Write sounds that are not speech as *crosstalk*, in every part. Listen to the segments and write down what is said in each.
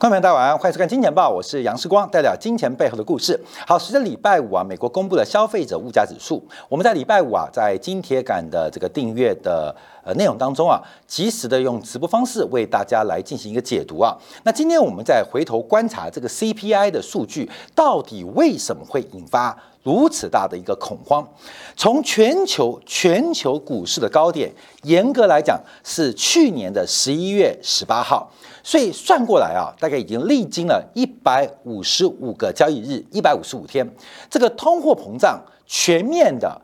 观众朋友大家晚上欢迎收看《金钱报》，我是杨世光，带来金钱背后的故事。好，随着礼拜五啊，美国公布了消费者物价指数，我们在礼拜五啊，在金铁杆的这个订阅的呃内容当中啊，及时的用直播方式为大家来进行一个解读啊。那今天我们再回头观察这个 CPI 的数据，到底为什么会引发如此大的一个恐慌？从全球全球股市的高点，严格来讲是去年的十一月十八号。所以算过来啊，大概已经历经了一百五十五个交易日，一百五十五天，这个通货膨胀全面的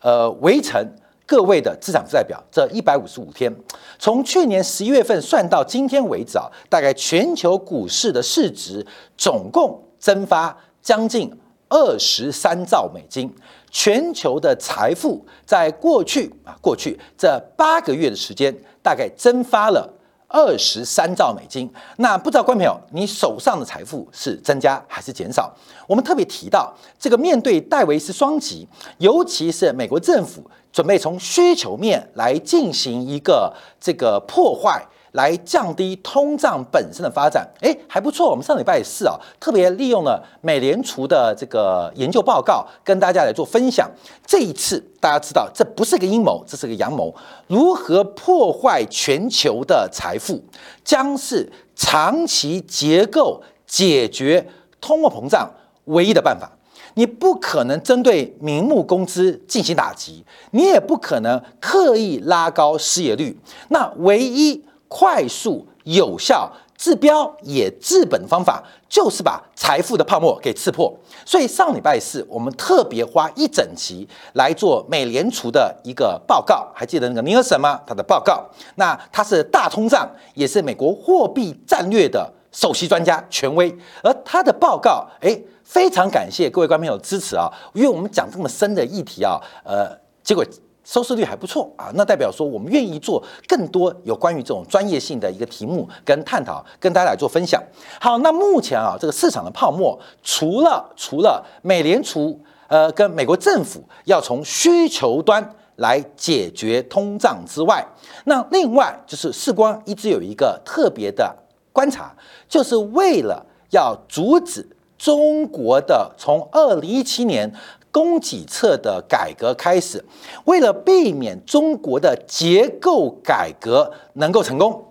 呃围城各位的资产负债表，这一百五十五天，从去年十一月份算到今天为止啊，大概全球股市的市值总共蒸发将近二十三兆美金，全球的财富在过去啊过去这八个月的时间，大概蒸发了。二十三兆美金，那不知道观众朋友，你手上的财富是增加还是减少？我们特别提到，这个面对戴维斯双击，尤其是美国政府准备从需求面来进行一个这个破坏。来降低通胀本身的发展，哎，还不错。我们上礼拜四啊，特别利用了美联储的这个研究报告，跟大家来做分享。这一次大家知道，这不是个阴谋，这是个阳谋。如何破坏全球的财富，将是长期结构解决通货膨胀唯一的办法。你不可能针对名目工资进行打击，你也不可能刻意拉高失业率。那唯一。快速、有效、治标也治本的方法，就是把财富的泡沫给刺破。所以上礼拜四，我们特别花一整集来做美联储的一个报告。还记得那个尼尔森吗？他的报告，那他是大通胀，也是美国货币战略的首席专家、权威。而他的报告，哎，非常感谢各位观众朋友支持啊，因为我们讲这么深的议题啊，呃，结果。收视率还不错啊，那代表说我们愿意做更多有关于这种专业性的一个题目跟探讨，跟大家来做分享。好，那目前啊，这个市场的泡沫，除了除了美联储呃跟美国政府要从需求端来解决通胀之外，那另外就是世光一直有一个特别的观察，就是为了要阻止中国的从二零一七年。供给侧的改革开始，为了避免中国的结构改革能够成功，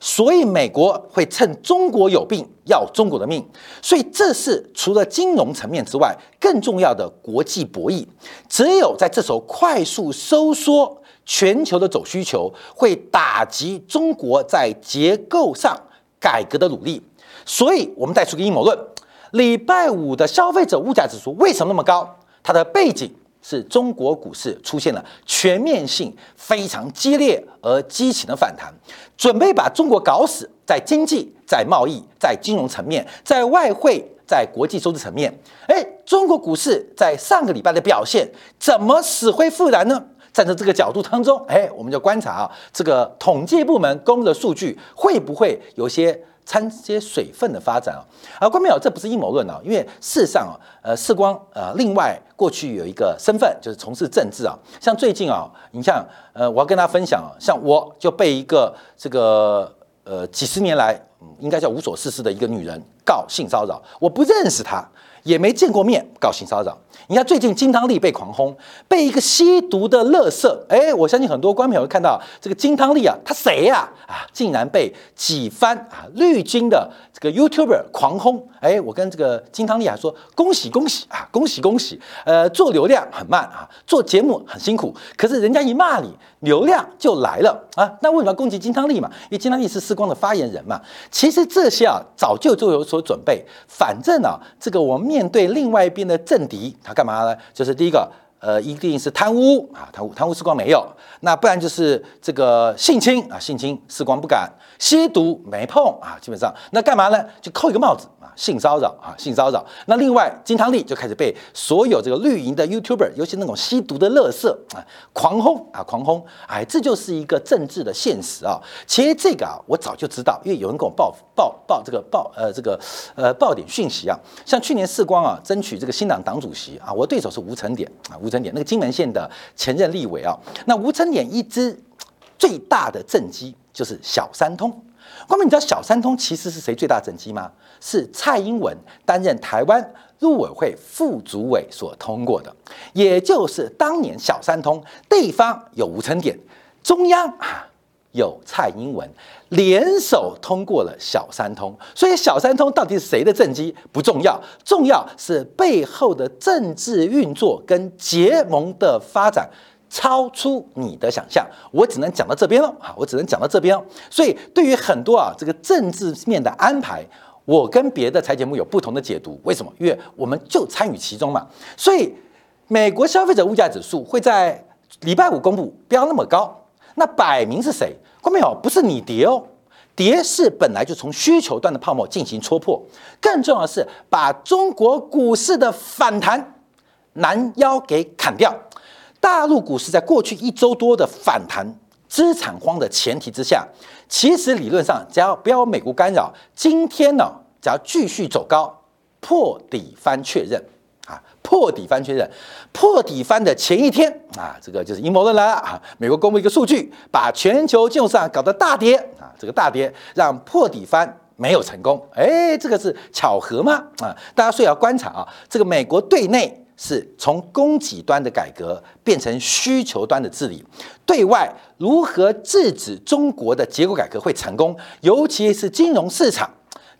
所以美国会趁中国有病要中国的命。所以这是除了金融层面之外更重要的国际博弈。只有在这时候快速收缩全球的走需求，会打击中国在结构上改革的努力。所以我们带出个阴谋论：礼拜五的消费者物价指数为什么那么高？它的背景是中国股市出现了全面性非常激烈而激情的反弹，准备把中国搞死，在经济、在贸易、在金融层面、在外汇、在国际收支层面。哎，中国股市在上个礼拜的表现怎么死灰复燃呢？站在这个角度当中，哎，我们就观察啊，这个统计部门公布的数据会不会有些？掺些水分的发展啊，啊，关众这不是阴谋论啊，因为事实上啊，呃，世光呃，另外过去有一个身份就是从事政治啊，像最近啊，你像呃，我要跟大家分享啊，像我就被一个这个呃几十年来应该叫无所事事的一个女人告性骚扰，我不认识她。也没见过面，告性骚扰。你看最近金汤力被狂轰，被一个吸毒的乐色，哎，我相信很多观众朋友看到这个金汤力啊，他谁呀？啊，竟然被几番啊绿军的这个 YouTuber 狂轰。哎，我跟这个金汤力还说恭喜恭喜啊，恭喜恭喜。呃，做流量很慢啊，做节目很辛苦，可是人家一骂你，流量就来了啊。那为什么要攻击金汤力嘛？因为金汤力是时光的发言人嘛。其实这些啊，早就就有所准备。反正啊，这个我。面对另外一边的政敌，他干嘛呢？这是第一个，呃，一定是贪污啊，贪污贪污，时光没有；那不然就是这个性侵啊，性侵，时光不敢；吸毒没碰啊，基本上那干嘛呢？就扣一个帽子啊。性骚扰啊，性骚扰。那另外，金汤力就开始被所有这个绿营的 YouTuber，尤其那种吸毒的乐色啊，狂轰啊，狂轰。哎，这就是一个政治的现实啊。其实这个啊，我早就知道，因为有人跟我报报报这个报呃这个呃报点讯息啊。像去年世光啊，争取这个新党党主席啊，我对手是吴成典啊，吴成典那个金门县的前任立委啊。那吴成典一支最大的政绩就是小三通。光明，你知道小三通其实是谁最大政绩吗？是蔡英文担任台湾陆委会副主委所通过的，也就是当年小三通对方有吴成典，中央啊有蔡英文联手通过了小三通，所以小三通到底是谁的政绩不重要，重要是背后的政治运作跟结盟的发展。超出你的想象，我只能讲到这边了啊！我只能讲到这边。所以对于很多啊这个政治面的安排，我跟别的财节目有不同的解读。为什么？因为我们就参与其中嘛。所以美国消费者物价指数会在礼拜五公布，标那么高，那摆明是谁？看没有？不是你跌哦，跌是本来就从需求端的泡沫进行戳破。更重要的是，把中国股市的反弹拦腰给砍掉。大陆股市在过去一周多的反弹、资产荒的前提之下，其实理论上只要不要美国干扰，今天呢，只要继续走高，破底翻确认，破底翻确认，破底翻的前一天啊，这个就是阴谋论来了啊！美国公布一个数据，把全球金融市场搞得大跌啊，这个大跌让破底翻没有成功，哎，这个是巧合吗？啊，大家所以要观察啊，这个美国对内。是从供给端的改革变成需求端的治理，对外如何制止中国的结构改革会成功？尤其是金融市场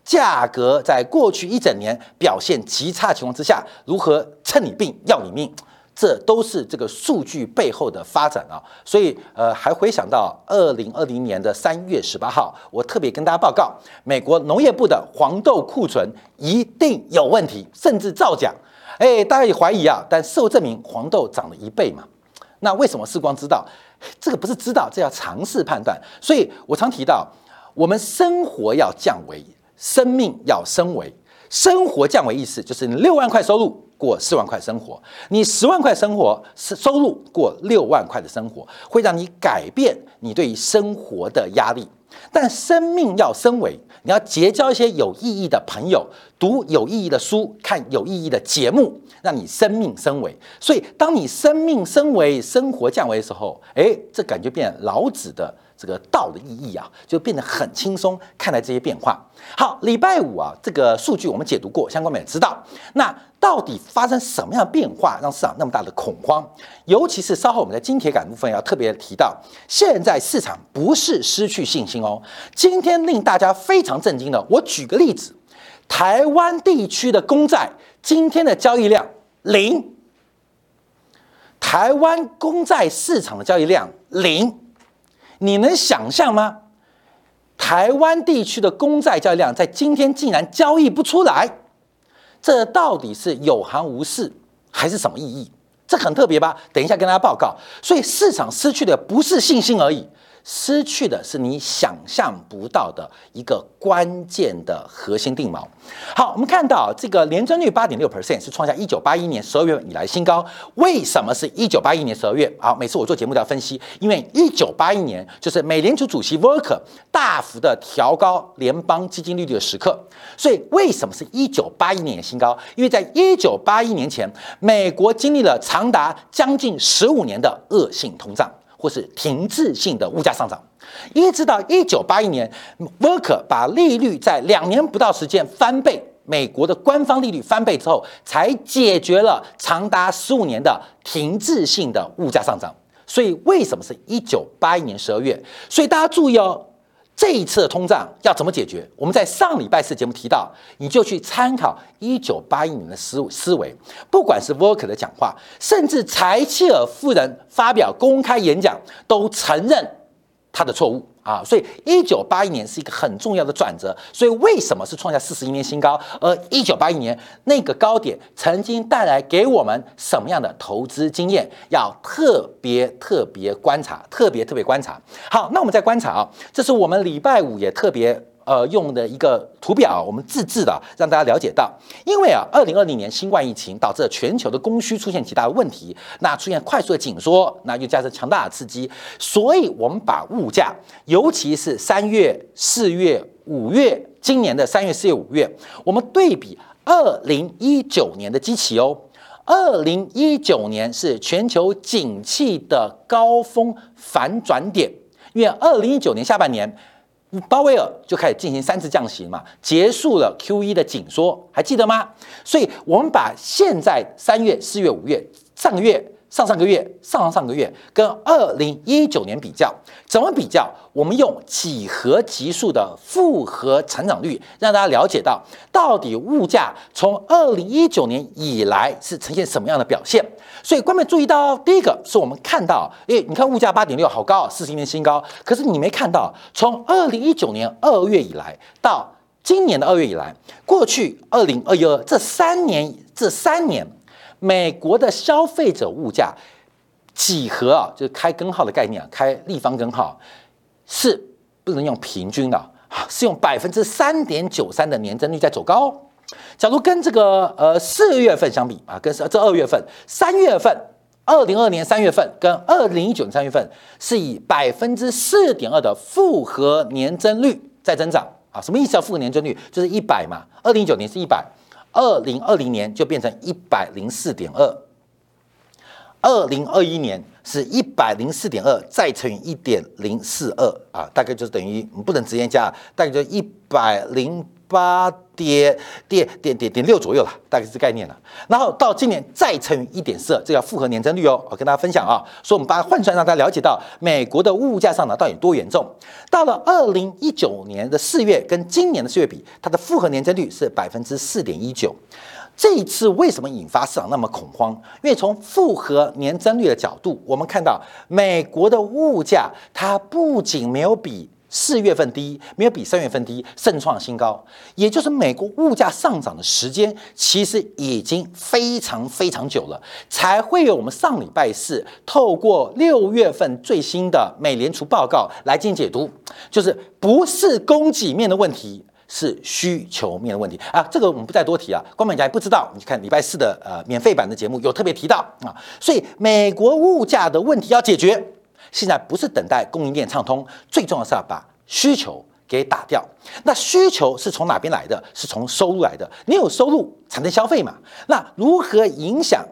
价格在过去一整年表现极差情况之下，如何趁你病要你命？这都是这个数据背后的发展啊！所以，呃，还回想到二零二零年的三月十八号，我特别跟大家报告，美国农业部的黄豆库存一定有问题，甚至造假。哎，大家也怀疑啊，但事后证明黄豆涨了一倍嘛。那为什么世光知道？这个不是知道，这要尝试判断。所以我常提到，我们生活要降维，生命要升维。生活降维意思就是你六万块收入过四万块生活，你十万块生活是收入过六万块的生活，会让你改变你对于生活的压力。但生命要升维。你要结交一些有意义的朋友，读有意义的书，看有意义的节目，让你生命升维。所以，当你生命升维、生活降维的时候，哎，这感觉变老子的。这个道的意义啊，就变得很轻松看待这些变化。好，礼拜五啊，这个数据我们解读过，相关们也知道。那到底发生什么样的变化，让市场那么大的恐慌？尤其是稍后我们在金铁杆部分要特别提到，现在市场不是失去信心哦。今天令大家非常震惊的，我举个例子，台湾地区的公债今天的交易量零，台湾公债市场的交易量零。你能想象吗？台湾地区的公债交易量在今天竟然交易不出来，这到底是有行无市还是什么意义？这很特别吧？等一下跟大家报告。所以市场失去的不是信心而已。失去的是你想象不到的一个关键的核心定锚。好，我们看到这个年增率八点六 percent 是创下一九八一年十二月以来新高。为什么是一九八一年十二月？好，每次我做节目都要分析，因为一九八一年就是美联储主席 Volker 大幅的调高联邦基金利率的时刻。所以为什么是一九八一年的新高？因为在一九八一年前，美国经历了长达将近十五年的恶性通胀。或是停滞性的物价上涨，一直到一九八一年沃克把利率在两年不到时间翻倍，美国的官方利率翻倍之后，才解决了长达十五年的停滞性的物价上涨。所以，为什么是一九八一年十二月？所以大家注意哦。这一次的通胀要怎么解决？我们在上礼拜四节目提到，你就去参考一九八一年的思思维，不管是沃克的讲话，甚至柴契尔夫人发表公开演讲，都承认他的错误。啊，所以一九八一年是一个很重要的转折。所以为什么是创下四十一年新高？而一九八一年那个高点曾经带来给我们什么样的投资经验？要特别特别观察，特别特别观察。好，那我们再观察啊，这是我们礼拜五也特别。呃，用的一个图表，我们自制的，让大家了解到，因为啊，二零二零年新冠疫情导致了全球的供需出现极大的问题，那出现快速的紧缩，那又加上强大的刺激，所以我们把物价，尤其是三月、四月、五月，今年的三月、四月、五月，我们对比二零一九年的基期哦，二零一九年是全球景气的高峰反转点，因为二零一九年下半年。鲍威尔就开始进行三次降息嘛，结束了 Q E 的紧缩，还记得吗？所以我们把现在三月、四月、五月上个月。上上个月、上上上个月跟二零一九年比较，怎么比较？我们用几何级数的复合成长率，让大家了解到到底物价从二零一九年以来是呈现什么样的表现。所以，观众注意到，第一个是我们看到，诶，你看物价八点六，好高啊，四十年新高。可是你没看到，从二零一九年二月以来到今年的二月以来，过去二零二一二这三年，这三年。美国的消费者物价几何啊，就是开根号的概念啊，开立方根号是不能用平均的，是用百分之三点九三的年增率在走高。假如跟这个呃四月份相比啊，跟这二月份、三月份，二零二年三月份跟二零一九年三月份是以百分之四点二的复合年增率在增长啊，什么意思啊？复合年增率就是一百嘛，二零一九年是一百。二零二零年就变成一百零四点二，二零二一年是一百零四点二，再乘以一点零四二啊，大概就是等于不能直接加，大概就一百零。八点点点点点六左右了，大概是概念了。然后到今年再乘以一点四，这叫复合年增率哦。我跟大家分享啊，所以我们把它换算，让大家了解到美国的物价上涨到底多严重。到了二零一九年的四月跟今年的四月比，它的复合年增率是百分之四点一九。这一次为什么引发市场那么恐慌？因为从复合年增率的角度，我们看到美国的物价它不仅没有比。四月份低，没有比三月份低，甚创新高。也就是美国物价上涨的时间，其实已经非常非常久了，才会有我们上礼拜四透过六月份最新的美联储报告来进行解读，就是不是供给面的问题，是需求面的问题啊。这个我们不再多提啊，光美家不知道，你看礼拜四的呃免费版的节目有特别提到啊。所以美国物价的问题要解决。现在不是等待供应链畅通，最重要是要把需求给打掉。那需求是从哪边来的？是从收入来的。你有收入才能消费嘛？那如何影响？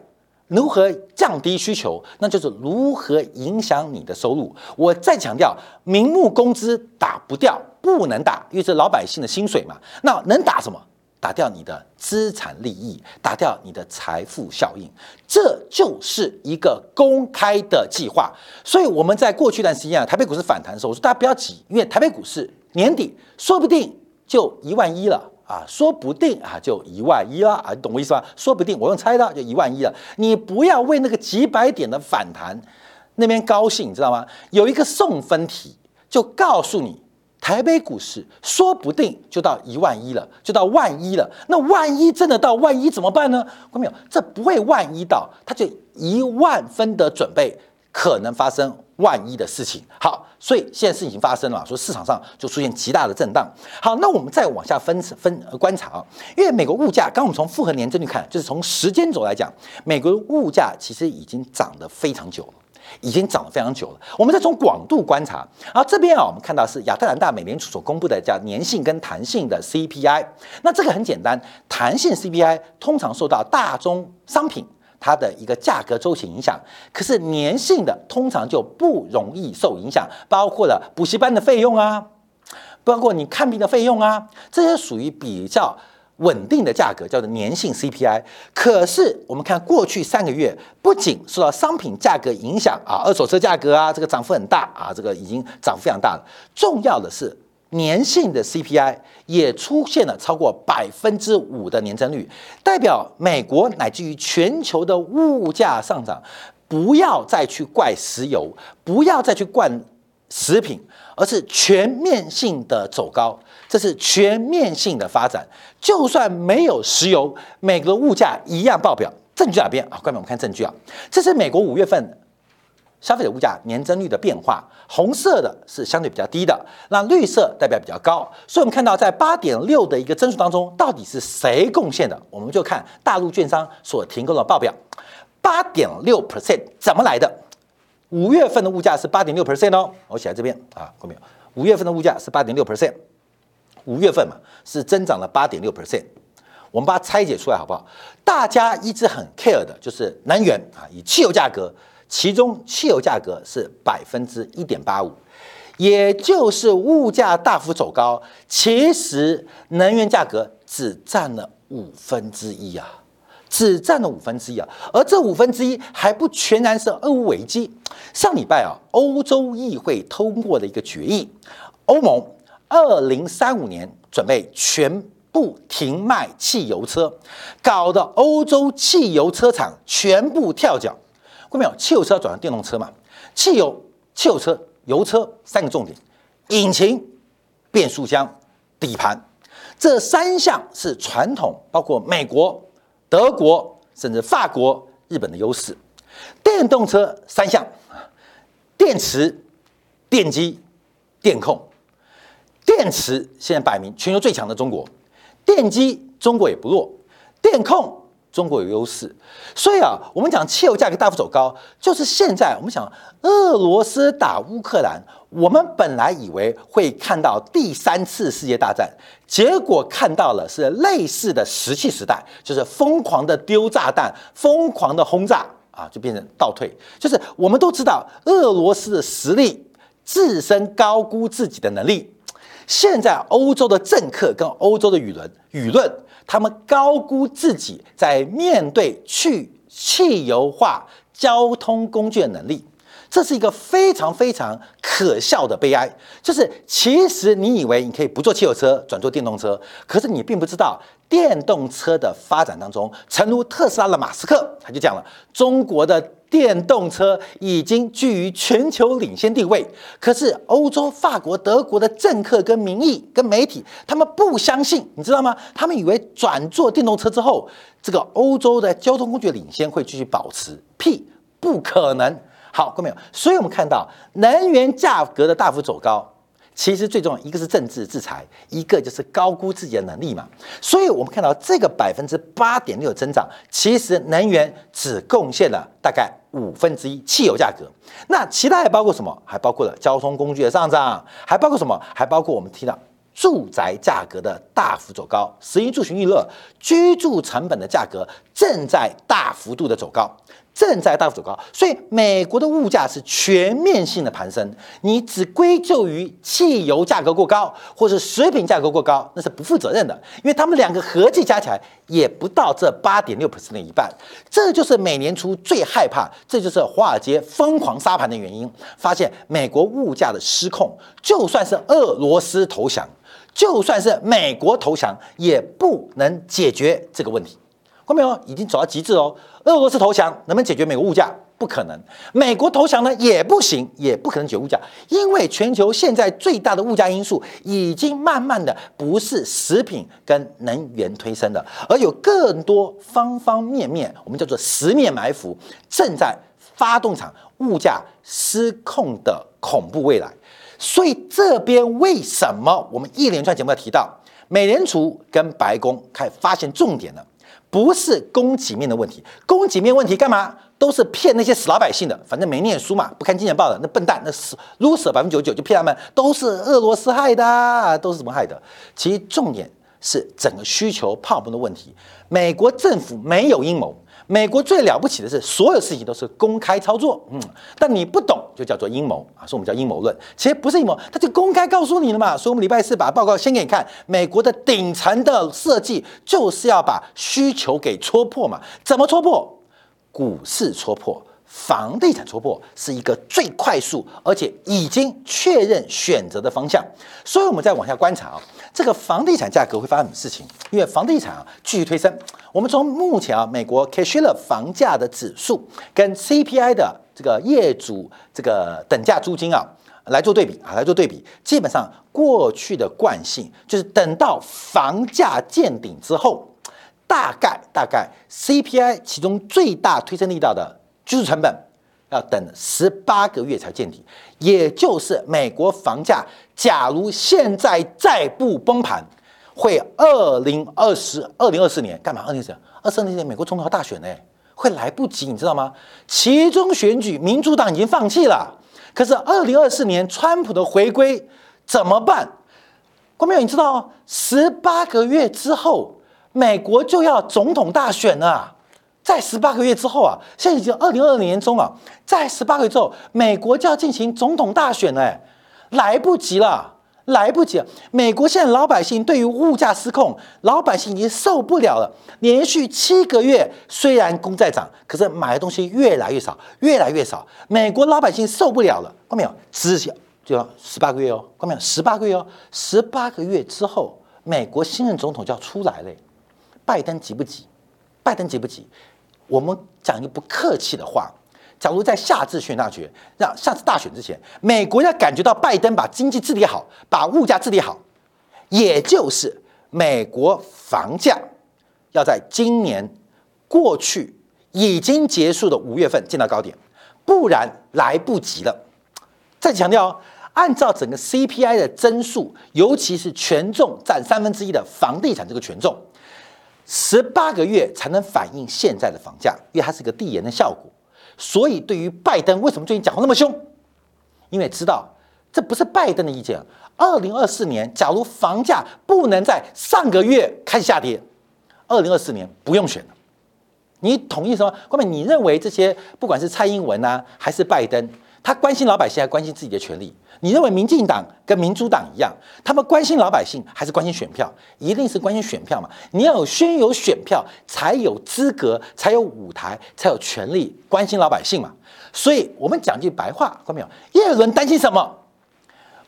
如何降低需求？那就是如何影响你的收入。我再强调，名目工资打不掉，不能打，因为是老百姓的薪水嘛。那能打什么？打掉你的资产利益，打掉你的财富效应，这就是一个公开的计划。所以我们在过去一段时间啊，台北股市反弹的时候，我说大家不要急，因为台北股市年底说不定就一万一了啊，说不定啊就一万一了啊，你懂我意思吧？说不定我用猜的就一万一了，你不要为那个几百点的反弹那边高兴，你知道吗？有一个送分题就告诉你。台北股市说不定就到一万一了，就到万一了。那万一真的到万一怎么办呢？看到没有？这不会万一到，它就一万分的准备，可能发生万一的事情。好，所以现在事情已经发生了，说市场上就出现极大的震荡。好，那我们再往下分分观察啊，因为美国物价，刚我们从复合年增率看，就是从时间轴来讲，美国物价其实已经涨得非常久了。已经涨了非常久了。我们再从广度观察，然后这边啊，我们看到是亚特兰大美联储所公布的叫粘性跟弹性的 CPI。那这个很简单，弹性 CPI 通常受到大宗商品它的一个价格周期影响，可是粘性的通常就不容易受影响，包括了补习班的费用啊，包括你看病的费用啊，这些属于比较。稳定的价格叫做粘性 CPI，可是我们看过去三个月，不仅受到商品价格影响啊，二手车价格啊，这个涨幅很大啊，这个已经涨幅非常大了。重要的是粘性的 CPI 也出现了超过百分之五的年增率，代表美国乃至于全球的物价上涨，不要再去怪石油，不要再去怪食品，而是全面性的走高。这是全面性的发展，就算没有石油，美国的物价一样爆表。证据哪边啊？关面我们看证据啊。这是美国五月份消费者物价年增率的变化，红色的是相对比较低的，那绿色代表比较高。所以我们看到在八点六的一个增速当中，到底是谁贡献的？我们就看大陆券商所提供的报表，八点六 percent 怎么来的？五月份的物价是八点六 percent 哦，我写在这边啊，看没有？五月份的物价是八点六 percent。五月份嘛，是增长了八点六 percent，我们把它拆解出来好不好？大家一直很 care 的就是能源啊，以汽油价格，其中汽油价格是百分之一点八五，也就是物价大幅走高，其实能源价格只占了五分之一啊，只占了五分之一啊，而这五分之一还不全然是俄乌危机。上礼拜啊，欧洲议会通过了一个决议，欧盟二零三五年准备全部停卖汽油车，搞得欧洲汽油车厂全部跳脚。看没有？汽油车转成电动车嘛？汽油、汽油车、油车三个重点：引擎、变速箱、底盘。这三项是传统，包括美国、德国甚至法国、日本的优势。电动车三项。电池、电机、电控，电池现在摆明全球最强的中国，电机中国也不弱，电控中国有优势，所以啊，我们讲汽油价格大幅走高，就是现在我们想俄罗斯打乌克兰，我们本来以为会看到第三次世界大战，结果看到了是类似的石器时代，就是疯狂的丢炸弹，疯狂的轰炸。啊，就变成倒退，就是我们都知道俄罗斯的实力，自身高估自己的能力。现在欧洲的政客跟欧洲的舆论，舆论他们高估自己在面对去汽油化交通工具的能力。这是一个非常非常可笑的悲哀，就是其实你以为你可以不坐汽油车转做电动车，可是你并不知道电动车的发展当中，诚如特斯拉的马斯克他就讲了，中国的电动车已经居于全球领先地位。可是欧洲、法国、德国的政客跟民意跟媒体，他们不相信，你知道吗？他们以为转做电动车之后，这个欧洲的交通工具领先会继续保持，屁，不可能。好，各位没有？所以我们看到能源价格的大幅走高，其实最重要一个是政治制裁，一个就是高估自己的能力嘛。所以我们看到这个百分之八点六的增长，其实能源只贡献了大概五分之一，汽油价格。那其他还包括什么？还包括了交通工具的上涨，还包括什么？还包括我们提到住宅价格的大幅走高，食衣住行娱乐居住成本的价格正在大幅度的走高。正在大幅走高，所以美国的物价是全面性的攀升。你只归咎于汽油价格过高，或是食品价格过高，那是不负责任的。因为他们两个合计加起来也不到这八点六的一半。这就是美联储最害怕，这就是华尔街疯狂杀盘的原因。发现美国物价的失控，就算是俄罗斯投降，就算是美国投降，也不能解决这个问题。看到没有？已经走到极致哦。俄罗斯投降能不能解决美国物价？不可能。美国投降呢也不行，也不可能解决物价，因为全球现在最大的物价因素已经慢慢的不是食品跟能源推升的，而有更多方方面面，我们叫做十面埋伏，正在发动场物价失控的恐怖未来。所以这边为什么我们一连串节目要提到美联储跟白宫开发现重点了？不是供给面的问题，供给面问题干嘛？都是骗那些死老百姓的，反正没念书嘛，不看金钱报的那笨蛋，那是 loser 百分之九十九就骗他们，都是俄罗斯害的，都是怎么害的？其实重点是整个需求泡沫的问题，美国政府没有阴谋。美国最了不起的是，所有事情都是公开操作，嗯，但你不懂就叫做阴谋啊，所以我们叫阴谋论，其实不是阴谋，他就公开告诉你了嘛。所以我们礼拜四把报告先给你看，美国的顶层的设计就是要把需求给戳破嘛，怎么戳破？股市戳破。房地产戳破是一个最快速，而且已经确认选择的方向，所以我们再往下观察啊，这个房地产价格会发生什么事情？因为房地产啊继续推升，我们从目前啊美国 Case-Shiller 房价的指数跟 CPI 的这个业主这个等价租金啊来做对比啊来做对比，基本上过去的惯性就是等到房价见顶之后，大概大概 CPI 其中最大推升力道的。居住成本要等十八个月才见底，也就是美国房价，假如现在再不崩盘，会二零二十二零二四年干嘛？二零二四二四年美国总统大选呢，会来不及，你知道吗？其中选举民主党已经放弃了，可是二零二四年川普的回归怎么办？郭明你知道十八个月之后，美国就要总统大选了。在十八个月之后啊，现在已经二零二二年中啊，在十八个月之后，美国就要进行总统大选了。来不及了，来不及了。美国现在老百姓对于物价失控，老百姓已经受不了了。连续七个月，虽然公在涨，可是买的东西越来越少，越来越少。美国老百姓受不了了，看到没有？只要就要十八个月哦，看到没有？十八个月哦，十八个月之后，美国新任总统就要出来了。拜登急不急？拜登急不急？我们讲一个不客气的话。假如在下次选大选，让下次大选之前，美国要感觉到拜登把经济治理好，把物价治理好，也就是美国房价要在今年过去已经结束的五月份见到高点，不然来不及了。再强调，按照整个 CPI 的增速，尤其是权重占三分之一的房地产这个权重，十八个月才能反映现在的房价，因为它是一个递延的效果。所以，对于拜登为什么最近讲话那么凶？因为知道这不是拜登的意见。二零二四年，假如房价不能在上个月开始下跌，二零二四年不用选了。你同意什么？关键你认为这些不管是蔡英文啊，还是拜登？他关心老百姓，还关心自己的权利？你认为民进党跟民主党一样，他们关心老百姓还是关心选票？一定是关心选票嘛？你要有先有选票，才有资格，才有舞台，才有权利关心老百姓嘛？所以，我们讲句白话，看到没有？叶伦担心什么？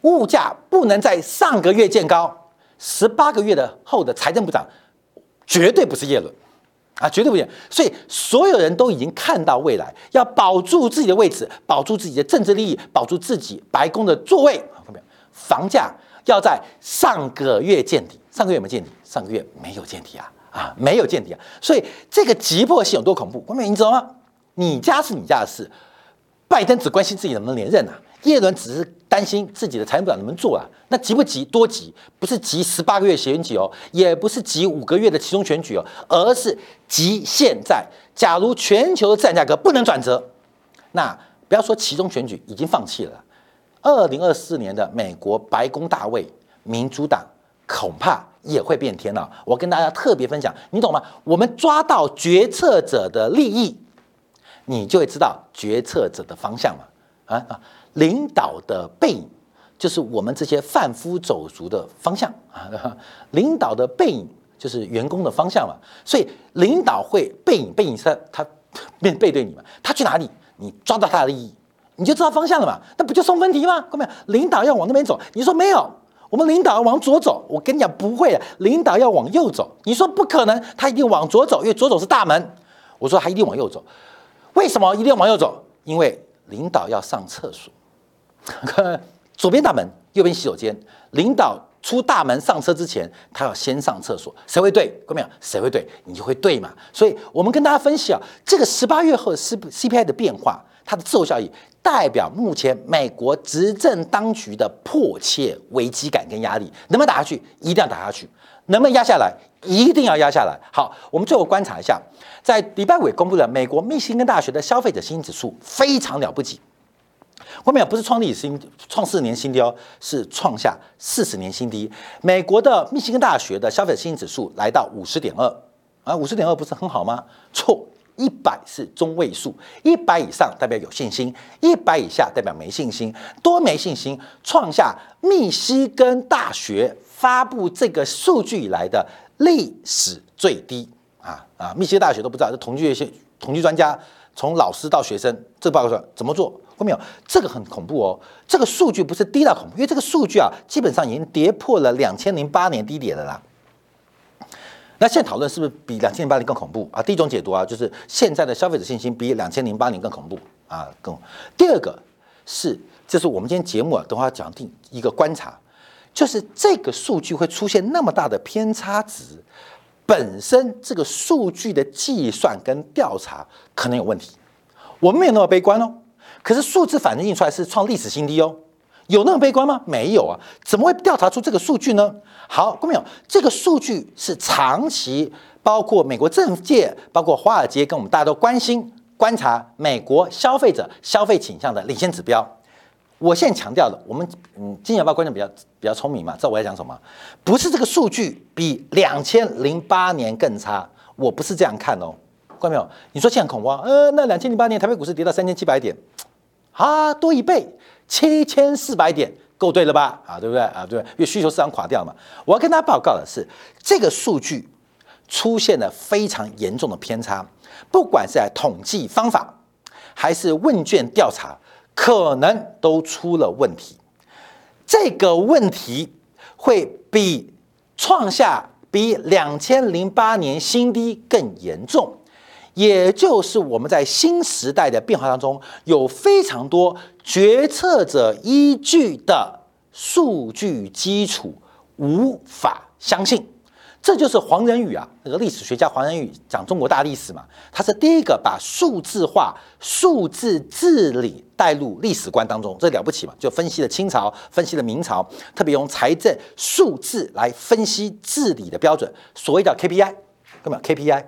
物价不能在上个月见高，十八个月的后的财政部长绝对不是叶伦。啊，绝对不行！所以所有人都已经看到未来，要保住自己的位置，保住自己的政治利益，保住自己白宫的座位。看到没有？房价要在上个月见底，上个月有没有见底？上个月没有见底啊！啊，没有见底啊！所以这个急迫性有多恐怖？关美，你知道吗？你家是你家的事，拜登只关心自己能不能连任啊。叶伦只是担心自己的财政部长能不能做啊？那急不急？多急？不是急十八个月选举哦，也不是急五个月的其中选举哦，而是急现在。假如全球的资产价格不能转折，那不要说其中选举已经放弃了，二零二四年的美国白宫大位，民主党恐怕也会变天了。我跟大家特别分享，你懂吗？我们抓到决策者的利益，你就会知道决策者的方向嘛。啊啊！领导的背影，就是我们这些贩夫走卒的方向啊。*laughs* 领导的背影就是员工的方向嘛。所以领导会背影背影是他面背对你嘛？他去哪里，你抓到他的利益，你就知道方向了嘛？那不就送分题吗？看没有？领导要往那边走，你说没有？我们领导要往左走，我跟你讲不会的，领导要往右走。你说不可能，他一定往左走，因为左走是大门。我说他一定往右走，为什么一定要往右走？因为领导要上厕所。*laughs* 左边大门，右边洗手间。领导出大门上车之前，他要先上厕所。谁会对？看到没有？谁会对？你就会对嘛。所以我们跟大家分析啊，这个十八月后 C C P I 的变化，它的滞后效益，代表目前美国执政当局的迫切危机感跟压力。能不能打下去？一定要打下去。能不能压下来？一定要压下来。好，我们最后观察一下，在礼拜五公布的美国密歇根大学的消费者信心指数，非常了不起。后面不是创历史新创四年新低哦，是创下四十年新低。美国的密歇根大学的消费者信心指数来到五十点二啊，五十点二不是很好吗？错，一百是中位数，一百以上代表有信心，一百以下代表没信心，多没信心，创下密西根大学发布这个数据以来的历史最低啊啊！密西根大学都不知道，这统计学统计专家从老师到学生，这个报告说怎么做？后面有这个很恐怖哦，这个数据不是低到恐怖，因为这个数据啊，基本上已经跌破了两千零八年低点了啦。那现在讨论是不是比两千零八年更恐怖啊？第一种解读啊，就是现在的消费者信心比两千零八年更恐怖啊，更。第二个是，就是我们今天节目啊，等会要讲定一个观察，就是这个数据会出现那么大的偏差值，本身这个数据的计算跟调查可能有问题，我们没有那么悲观哦。可是数字反正印出来是创历史新低哦，有那么悲观吗？没有啊，怎么会调查出这个数据呢？好，各位朋友，这个数据是长期包括美国政界、包括华尔街跟我们大家都关心、观察美国消费者消费倾向的领先指标。我现在强调的，我们嗯，金钱豹观众比较比较聪明嘛，知道我在讲什么？不是这个数据比两千零八年更差，我不是这样看哦，各位朋友，你说现在恐慌？呃，那两千零八年台北股市跌到三千七百点。啊，多一倍，七千四百点，够对了吧？啊，对不对啊？对，因为需求市场垮掉嘛。我要跟大家报告的是，这个数据出现了非常严重的偏差，不管是在统计方法还是问卷调查，可能都出了问题。这个问题会比创下比两千零八年新低更严重。也就是我们在新时代的变化当中，有非常多决策者依据的数据基础无法相信，这就是黄仁宇啊，那个历史学家黄仁宇讲中国大历史嘛，他是第一个把数字化、数字治理带入历史观当中，这了不起嘛？就分析了清朝，分析了明朝，特别用财政数字来分析治理的标准，所谓的 KPI，干嘛 KPI？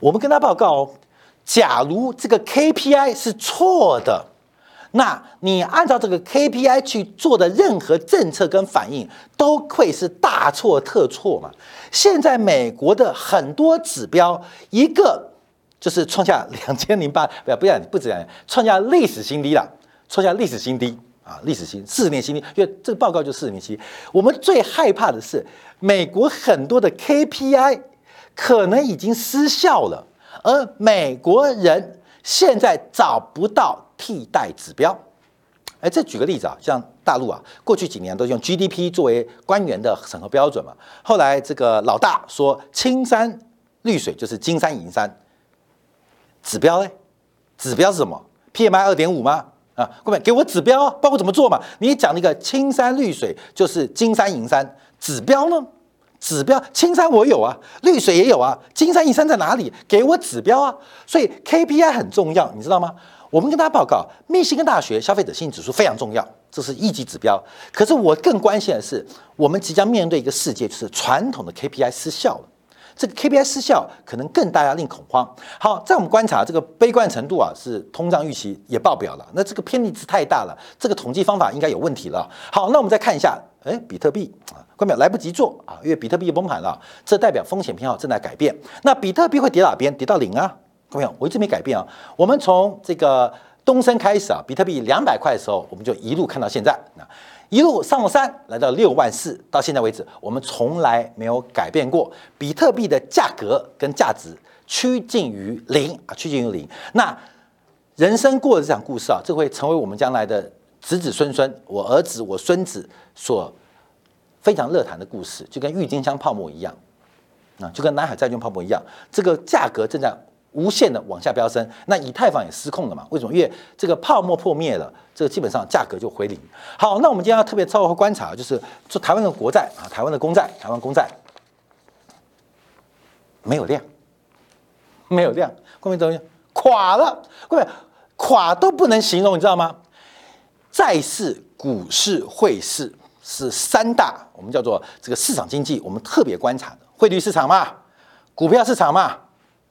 我们跟他报告哦，假如这个 KPI 是错的，那你按照这个 KPI 去做的任何政策跟反应，都会是大错特错嘛。现在美国的很多指标，一个就是创下两千零八 *laughs* 不要不要不止样，创下历史新低了，创下历史新低啊，历史新四十年新低，因为这个报告就四十年期。我们最害怕的是美国很多的 KPI。可能已经失效了，而美国人现在找不到替代指标。哎，这举个例子啊，像大陆啊，过去几年都用 GDP 作为官员的审核标准嘛。后来这个老大说青山绿水就是金山银山，指标呢？指标是什么？PMI 二点五吗？啊，各位给我指标，包括怎么做嘛？你讲那个青山绿水就是金山银山，指标呢？指标青山我有啊，绿水也有啊，金山银山在哪里？给我指标啊！所以 KPI 很重要，你知道吗？我们跟大家报告，密歇根大学消费者信心指数非常重要，这是一级指标。可是我更关心的是，我们即将面对一个世界，就是传统的 KPI 失效了。这个 KPI 失效，可能更大压令恐慌。好，在我们观察这个悲观程度啊，是通胀预期也爆表了。那这个偏离值太大了，这个统计方法应该有问题了。好，那我们再看一下，哎，比特币啊。关表来不及做啊，因为比特币崩盘了，这代表风险偏好正在改变。那比特币会跌哪边？跌到零啊？各位，我一直没改变啊。我们从这个东升开始啊，比特币两百块的时候，我们就一路看到现在啊，一路上山来到六万四，到现在为止，我们从来没有改变过比特币的价格跟价值趋近于零啊，趋近于零。那人生过的这场故事啊，这会成为我们将来的子子孙孙，我儿子、我孙子所。非常热谈的故事，就跟郁金香泡沫一样，啊，就跟南海债券泡沫一样，这个价格正在无限的往下飙升。那以太坊也失控了嘛？为什么？因为这个泡沫破灭了，这个基本上价格就回零。好，那我们今天要特别稍微观察，就是做台湾的国债啊，台湾的公债，台湾公债没有量，没有量，各位同学垮了，各位垮都不能形容，你知道吗？债市、股市、汇市。是三大，我们叫做这个市场经济，我们特别观察的汇率市场嘛，股票市场嘛，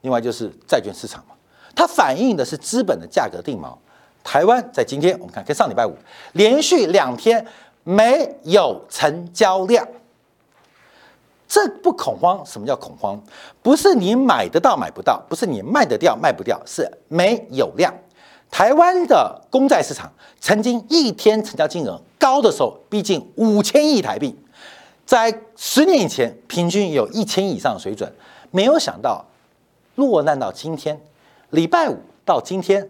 另外就是债券市场嘛，它反映的是资本的价格定锚。台湾在今天，我们看跟上礼拜五连续两天没有成交量，这不恐慌？什么叫恐慌？不是你买得到买不到，不是你卖得掉卖不掉，是没有量。台湾的公债市场曾经一天成交金额高的时候，逼近五千亿台币，在十年以前平均有一千亿以上的水准。没有想到落难到今天，礼拜五到今天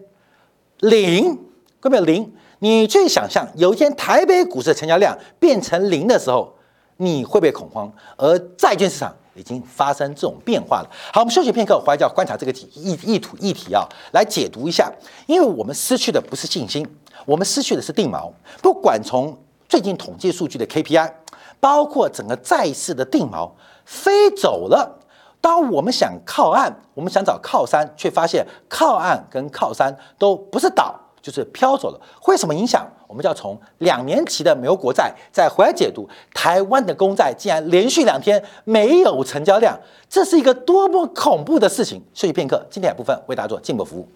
零，各位零。你去想象有一天台北股市的成交量变成零的时候，你会不会恐慌？而债券市场。已经发生这种变化了。好，我们休息片刻，回来就要观察这个题意意图议题啊，来解读一下。因为我们失去的不是信心，我们失去的是定锚。不管从最近统计数据的 KPI，包括整个债市的定锚飞走了。当我们想靠岸，我们想找靠山，却发现靠岸跟靠山都不是岛。就是飘走了，会什么影响？我们就要从两年期的美国国债再回来解读台湾的公债，竟然连续两天没有成交量，这是一个多么恐怖的事情！休息片刻，今天部分为大家做进一步服务。